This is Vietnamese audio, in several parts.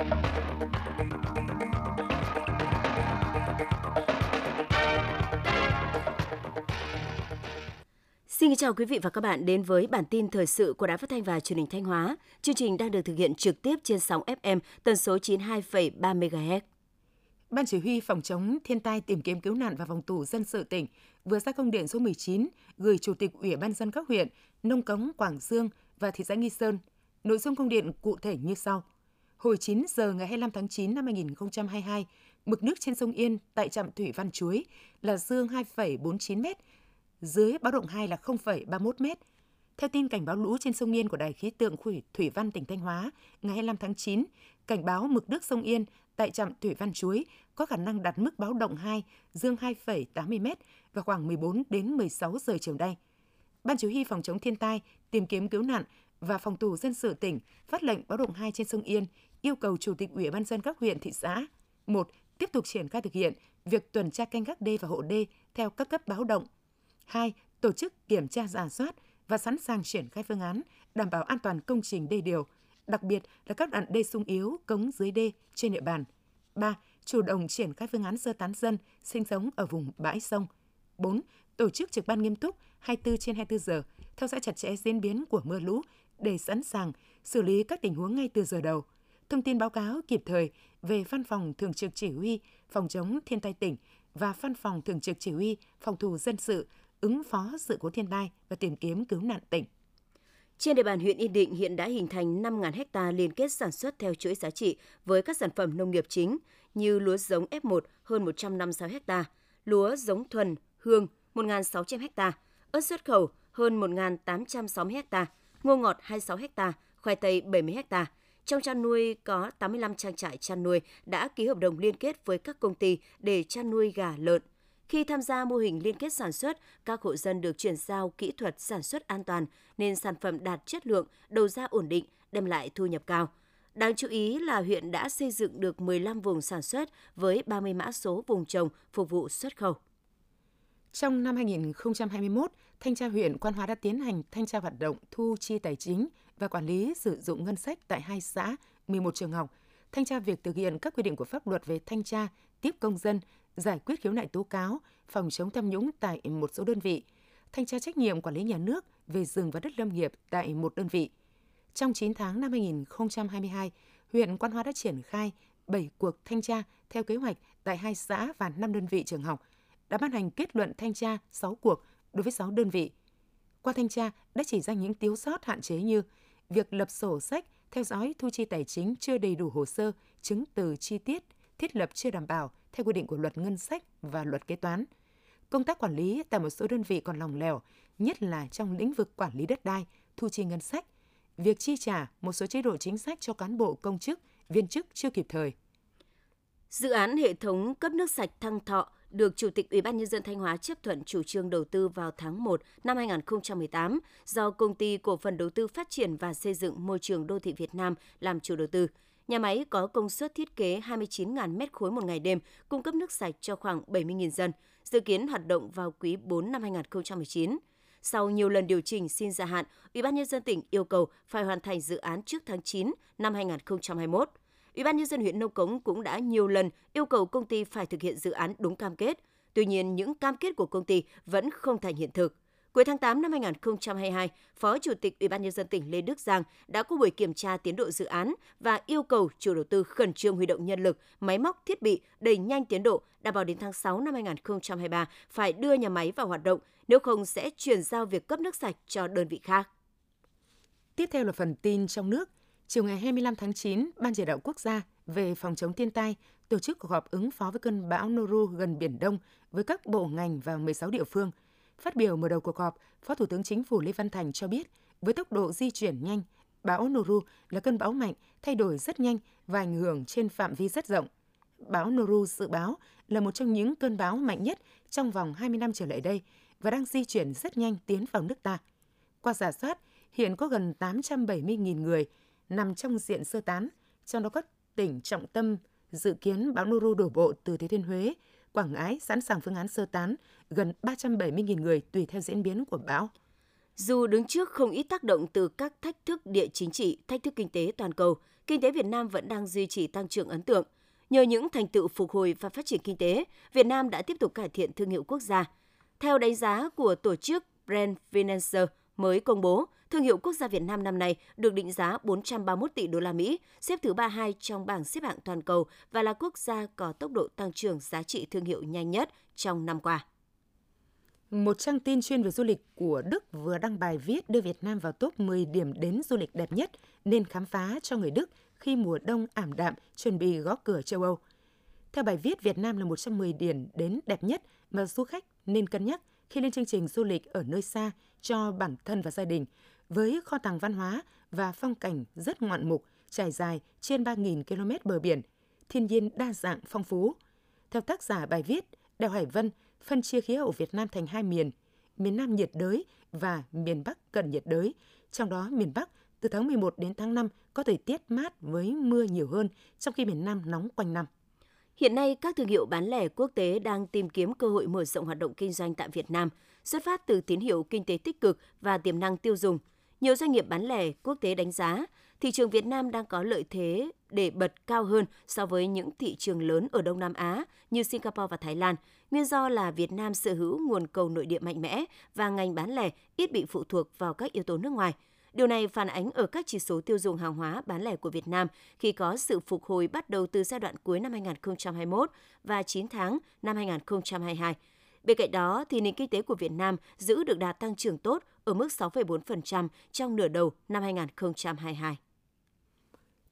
Xin chào quý vị và các bạn đến với bản tin thời sự của Đài Phát thanh và Truyền hình Thanh Hóa. Chương trình đang được thực hiện trực tiếp trên sóng FM tần số 92,3 MHz. Ban chỉ huy phòng chống thiên tai tìm kiếm cứu nạn và phòng thủ dân sự tỉnh vừa ra công điện số 19 gửi Chủ tịch Ủy ban dân các huyện Nông Cống, Quảng Dương và thị xã Nghi Sơn. Nội dung công điện cụ thể như sau. Hồi 9 giờ ngày 25 tháng 9 năm 2022, mực nước trên sông Yên tại trạm thủy Văn Chuối là dương 2,49 m, dưới báo động 2 là 0,31 m. Theo tin cảnh báo lũ trên sông Yên của Đài khí tượng Thủy Thủy Văn tỉnh Thanh Hóa, ngày 25 tháng 9, cảnh báo mực nước sông Yên tại trạm Thủy Văn Chuối có khả năng đạt mức báo động 2, dương 2,80 m vào khoảng 14 đến 16 giờ chiều nay. Ban chỉ huy phòng chống thiên tai, tìm kiếm cứu nạn và phòng thủ dân sự tỉnh phát lệnh báo động 2 trên sông Yên, yêu cầu chủ tịch Ủy ban dân các huyện thị xã một tiếp tục triển khai thực hiện việc tuần tra canh gác đê và hộ đê theo các cấp báo động. 2. Tổ chức kiểm tra giả soát và sẵn sàng triển khai phương án đảm bảo an toàn công trình đê điều, đặc biệt là các đoạn đê sung yếu, cống dưới đê trên địa bàn. 3. Chủ động triển khai phương án sơ tán dân sinh sống ở vùng bãi sông. 4. Tổ chức trực ban nghiêm túc 24 trên 24 giờ, theo dõi chặt chẽ diễn biến của mưa lũ để sẵn sàng xử lý các tình huống ngay từ giờ đầu. Thông tin báo cáo kịp thời về Văn phòng Thường trực Chỉ huy Phòng chống thiên tai tỉnh và Văn phòng Thường trực Chỉ huy Phòng thủ dân sự ứng phó sự cố thiên tai và tìm kiếm cứu nạn tỉnh. Trên địa bàn huyện Yên Định hiện đã hình thành 5.000 ha liên kết sản xuất theo chuỗi giá trị với các sản phẩm nông nghiệp chính như lúa giống F1 hơn 156 ha, lúa giống thuần hương 1.600 ha, ớt xuất khẩu hơn 1.860 ha, ngô ngọt 26 ha, khoai tây 70 hecta trong chăn nuôi có 85 trang trại chăn nuôi đã ký hợp đồng liên kết với các công ty để chăn nuôi gà lợn, khi tham gia mô hình liên kết sản xuất, các hộ dân được chuyển giao kỹ thuật sản xuất an toàn nên sản phẩm đạt chất lượng, đầu ra ổn định, đem lại thu nhập cao. Đáng chú ý là huyện đã xây dựng được 15 vùng sản xuất với 30 mã số vùng trồng phục vụ xuất khẩu. Trong năm 2021, Thanh tra huyện Quan Hóa đã tiến hành thanh tra hoạt động thu chi tài chính và quản lý sử dụng ngân sách tại hai xã, 11 trường học, thanh tra việc thực hiện các quy định của pháp luật về thanh tra, tiếp công dân, giải quyết khiếu nại tố cáo, phòng chống tham nhũng tại một số đơn vị, thanh tra trách nhiệm quản lý nhà nước về rừng và đất lâm nghiệp tại một đơn vị. Trong 9 tháng năm 2022, huyện Quan Hóa đã triển khai 7 cuộc thanh tra theo kế hoạch tại hai xã và 5 đơn vị trường học, đã ban hành kết luận thanh tra 6 cuộc đối với 6 đơn vị. Qua thanh tra đã chỉ ra những thiếu sót hạn chế như việc lập sổ sách, theo dõi thu chi tài chính chưa đầy đủ hồ sơ, chứng từ chi tiết, thiết lập chưa đảm bảo theo quy định của luật ngân sách và luật kế toán. Công tác quản lý tại một số đơn vị còn lòng lẻo, nhất là trong lĩnh vực quản lý đất đai, thu chi ngân sách. Việc chi trả một số chế độ chính sách cho cán bộ công chức, viên chức chưa kịp thời. Dự án hệ thống cấp nước sạch Thăng Thọ được Chủ tịch Ủy ban nhân dân Thanh Hóa chấp thuận chủ trương đầu tư vào tháng 1 năm 2018 do công ty cổ phần đầu tư phát triển và xây dựng môi trường đô thị Việt Nam làm chủ đầu tư. Nhà máy có công suất thiết kế 29.000 m khối một ngày đêm, cung cấp nước sạch cho khoảng 70.000 dân, dự kiến hoạt động vào quý 4 năm 2019. Sau nhiều lần điều chỉnh xin gia hạn, Ủy ban nhân dân tỉnh yêu cầu phải hoàn thành dự án trước tháng 9 năm 2021. Ủy ban nhân dân huyện Nông Cống cũng đã nhiều lần yêu cầu công ty phải thực hiện dự án đúng cam kết. Tuy nhiên, những cam kết của công ty vẫn không thành hiện thực. Cuối tháng 8 năm 2022, Phó Chủ tịch Ủy ban nhân dân tỉnh Lê Đức Giang đã có buổi kiểm tra tiến độ dự án và yêu cầu chủ đầu tư khẩn trương huy động nhân lực, máy móc, thiết bị đẩy nhanh tiến độ, đảm bảo đến tháng 6 năm 2023 phải đưa nhà máy vào hoạt động, nếu không sẽ chuyển giao việc cấp nước sạch cho đơn vị khác. Tiếp theo là phần tin trong nước. Chiều ngày 25 tháng 9, Ban chỉ đạo quốc gia về phòng chống thiên tai tổ chức cuộc họp ứng phó với cơn bão Noru gần Biển Đông với các bộ ngành và 16 địa phương – Phát biểu mở đầu cuộc họp, Phó Thủ tướng Chính phủ Lê Văn Thành cho biết, với tốc độ di chuyển nhanh, bão Noru là cơn bão mạnh, thay đổi rất nhanh và ảnh hưởng trên phạm vi rất rộng. Bão Noru dự báo là một trong những cơn bão mạnh nhất trong vòng 20 năm trở lại đây và đang di chuyển rất nhanh tiến vào nước ta. Qua giả soát, hiện có gần 870.000 người nằm trong diện sơ tán, trong đó các tỉnh trọng tâm dự kiến bão Noru đổ bộ từ Thừa Thiên Huế, Quảng Ngãi sẵn sàng phương án sơ tán gần 370.000 người tùy theo diễn biến của bão. Dù đứng trước không ít tác động từ các thách thức địa chính trị, thách thức kinh tế toàn cầu, kinh tế Việt Nam vẫn đang duy trì tăng trưởng ấn tượng. Nhờ những thành tựu phục hồi và phát triển kinh tế, Việt Nam đã tiếp tục cải thiện thương hiệu quốc gia. Theo đánh giá của tổ chức Brand Financer mới công bố, thương hiệu quốc gia Việt Nam năm nay được định giá 431 tỷ đô la Mỹ, xếp thứ 32 trong bảng xếp hạng toàn cầu và là quốc gia có tốc độ tăng trưởng giá trị thương hiệu nhanh nhất trong năm qua. Một trang tin chuyên về du lịch của Đức vừa đăng bài viết đưa Việt Nam vào top 10 điểm đến du lịch đẹp nhất nên khám phá cho người Đức khi mùa đông ảm đạm chuẩn bị gõ cửa châu Âu. Theo bài viết, Việt Nam là một trong 10 điểm đến đẹp nhất mà du khách nên cân nhắc khi lên chương trình du lịch ở nơi xa cho bản thân và gia đình, với kho tàng văn hóa và phong cảnh rất ngoạn mục, trải dài trên 3.000 km bờ biển, thiên nhiên đa dạng phong phú. Theo tác giả bài viết, đèo Hải Vân phân chia khí hậu Việt Nam thành hai miền, miền Nam nhiệt đới và miền Bắc cận nhiệt đới. Trong đó miền Bắc từ tháng 11 đến tháng 5 có thời tiết mát với mưa nhiều hơn, trong khi miền Nam nóng quanh năm. Hiện nay, các thương hiệu bán lẻ quốc tế đang tìm kiếm cơ hội mở rộng hoạt động kinh doanh tại Việt Nam, xuất phát từ tín hiệu kinh tế tích cực và tiềm năng tiêu dùng. Nhiều doanh nghiệp bán lẻ quốc tế đánh giá, thị trường Việt Nam đang có lợi thế để bật cao hơn so với những thị trường lớn ở Đông Nam Á như Singapore và Thái Lan, nguyên do là Việt Nam sở hữu nguồn cầu nội địa mạnh mẽ và ngành bán lẻ ít bị phụ thuộc vào các yếu tố nước ngoài – Điều này phản ánh ở các chỉ số tiêu dùng hàng hóa bán lẻ của Việt Nam khi có sự phục hồi bắt đầu từ giai đoạn cuối năm 2021 và 9 tháng năm 2022. Bên cạnh đó, thì nền kinh tế của Việt Nam giữ được đà tăng trưởng tốt ở mức 6,4% trong nửa đầu năm 2022.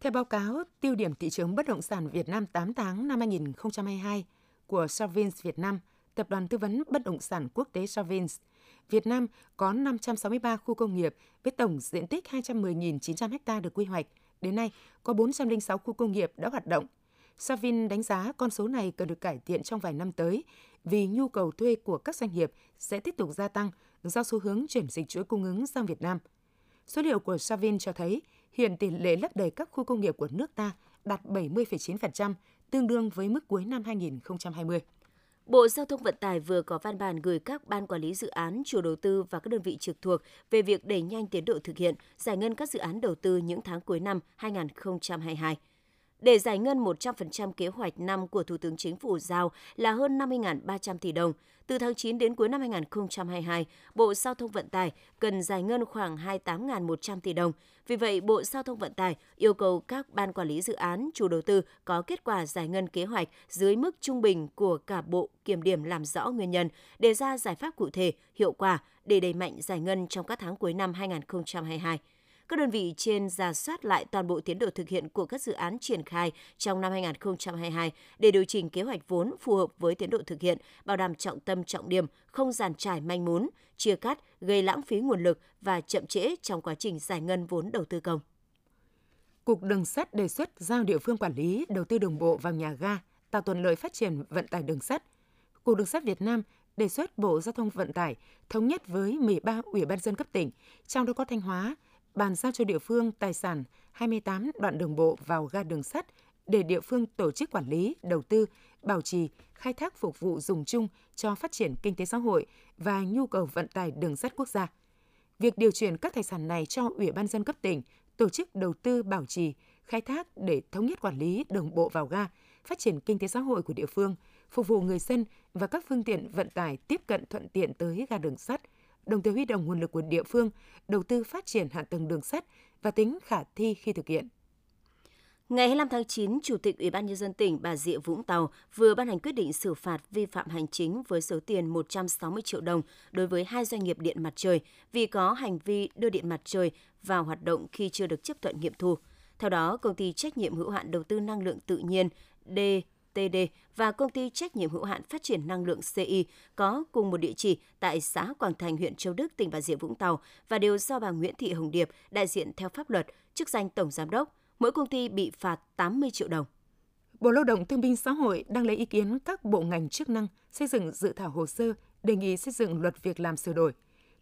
Theo báo cáo tiêu điểm thị trường bất động sản Việt Nam 8 tháng năm 2022 của Savins Việt Nam, tập đoàn tư vấn bất động sản quốc tế Savins, Việt Nam có 563 khu công nghiệp với tổng diện tích 210.900 ha được quy hoạch. Đến nay, có 406 khu công nghiệp đã hoạt động. Savin đánh giá con số này cần được cải thiện trong vài năm tới vì nhu cầu thuê của các doanh nghiệp sẽ tiếp tục gia tăng do xu hướng chuyển dịch chuỗi cung ứng sang Việt Nam. Số liệu của Savin cho thấy hiện tỷ lệ lấp đầy các khu công nghiệp của nước ta đạt 70,9%, tương đương với mức cuối năm 2020. Bộ Giao thông Vận tải vừa có văn bản gửi các ban quản lý dự án, chủ đầu tư và các đơn vị trực thuộc về việc đẩy nhanh tiến độ thực hiện, giải ngân các dự án đầu tư những tháng cuối năm 2022 để giải ngân 100% kế hoạch năm của Thủ tướng Chính phủ giao là hơn 50.300 tỷ đồng. Từ tháng 9 đến cuối năm 2022, Bộ Giao thông Vận tải cần giải ngân khoảng 28.100 tỷ đồng. Vì vậy, Bộ Giao thông Vận tải yêu cầu các ban quản lý dự án, chủ đầu tư có kết quả giải ngân kế hoạch dưới mức trung bình của cả bộ kiểm điểm làm rõ nguyên nhân, đề ra giải pháp cụ thể, hiệu quả để đẩy mạnh giải ngân trong các tháng cuối năm 2022 các đơn vị trên ra soát lại toàn bộ tiến độ thực hiện của các dự án triển khai trong năm 2022 để điều chỉnh kế hoạch vốn phù hợp với tiến độ thực hiện, bảo đảm trọng tâm trọng điểm, không giàn trải manh mún, chia cắt, gây lãng phí nguồn lực và chậm trễ trong quá trình giải ngân vốn đầu tư công. Cục Đường sắt đề xuất giao địa phương quản lý đầu tư đồng bộ vào nhà ga, tạo thuận lợi phát triển vận tải đường sắt. Cục Đường sắt Việt Nam đề xuất Bộ Giao thông Vận tải thống nhất với 13 ủy ban dân cấp tỉnh, trong đó có Thanh Hóa, bàn giao cho địa phương tài sản 28 đoạn đường bộ vào ga đường sắt để địa phương tổ chức quản lý, đầu tư, bảo trì, khai thác phục vụ dùng chung cho phát triển kinh tế xã hội và nhu cầu vận tải đường sắt quốc gia. Việc điều chuyển các tài sản này cho Ủy ban dân cấp tỉnh tổ chức đầu tư bảo trì, khai thác để thống nhất quản lý đồng bộ vào ga, phát triển kinh tế xã hội của địa phương, phục vụ người dân và các phương tiện vận tải tiếp cận thuận tiện tới ga đường sắt – đồng thời huy động nguồn lực của địa phương, đầu tư phát triển hạ tầng đường sắt và tính khả thi khi thực hiện. Ngày 25 tháng 9, Chủ tịch Ủy ban nhân dân tỉnh Bà Rịa Vũng Tàu vừa ban hành quyết định xử phạt vi phạm hành chính với số tiền 160 triệu đồng đối với hai doanh nghiệp điện mặt trời vì có hành vi đưa điện mặt trời vào hoạt động khi chưa được chấp thuận nghiệm thu. Theo đó, công ty trách nhiệm hữu hạn đầu tư năng lượng tự nhiên D TD và công ty trách nhiệm hữu hạn phát triển năng lượng CI có cùng một địa chỉ tại xã Quảng Thành, huyện Châu Đức, tỉnh Bà Rịa Vũng Tàu và đều do bà Nguyễn Thị Hồng Điệp đại diện theo pháp luật, chức danh tổng giám đốc. Mỗi công ty bị phạt 80 triệu đồng. Bộ Lao động Thương binh Xã hội đang lấy ý kiến các bộ ngành chức năng xây dựng dự thảo hồ sơ đề nghị xây dựng luật việc làm sửa đổi.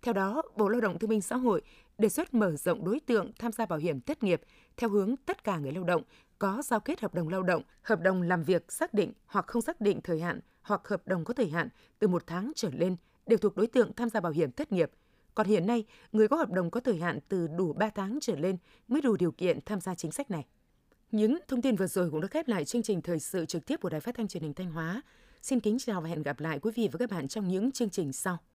Theo đó, Bộ Lao động Thương binh Xã hội đề xuất mở rộng đối tượng tham gia bảo hiểm thất nghiệp theo hướng tất cả người lao động có giao kết hợp đồng lao động, hợp đồng làm việc xác định hoặc không xác định thời hạn hoặc hợp đồng có thời hạn từ một tháng trở lên đều thuộc đối tượng tham gia bảo hiểm thất nghiệp. Còn hiện nay, người có hợp đồng có thời hạn từ đủ 3 tháng trở lên mới đủ điều kiện tham gia chính sách này. Những thông tin vừa rồi cũng đã khép lại chương trình thời sự trực tiếp của Đài Phát thanh Truyền hình Thanh Hóa. Xin kính chào và hẹn gặp lại quý vị và các bạn trong những chương trình sau.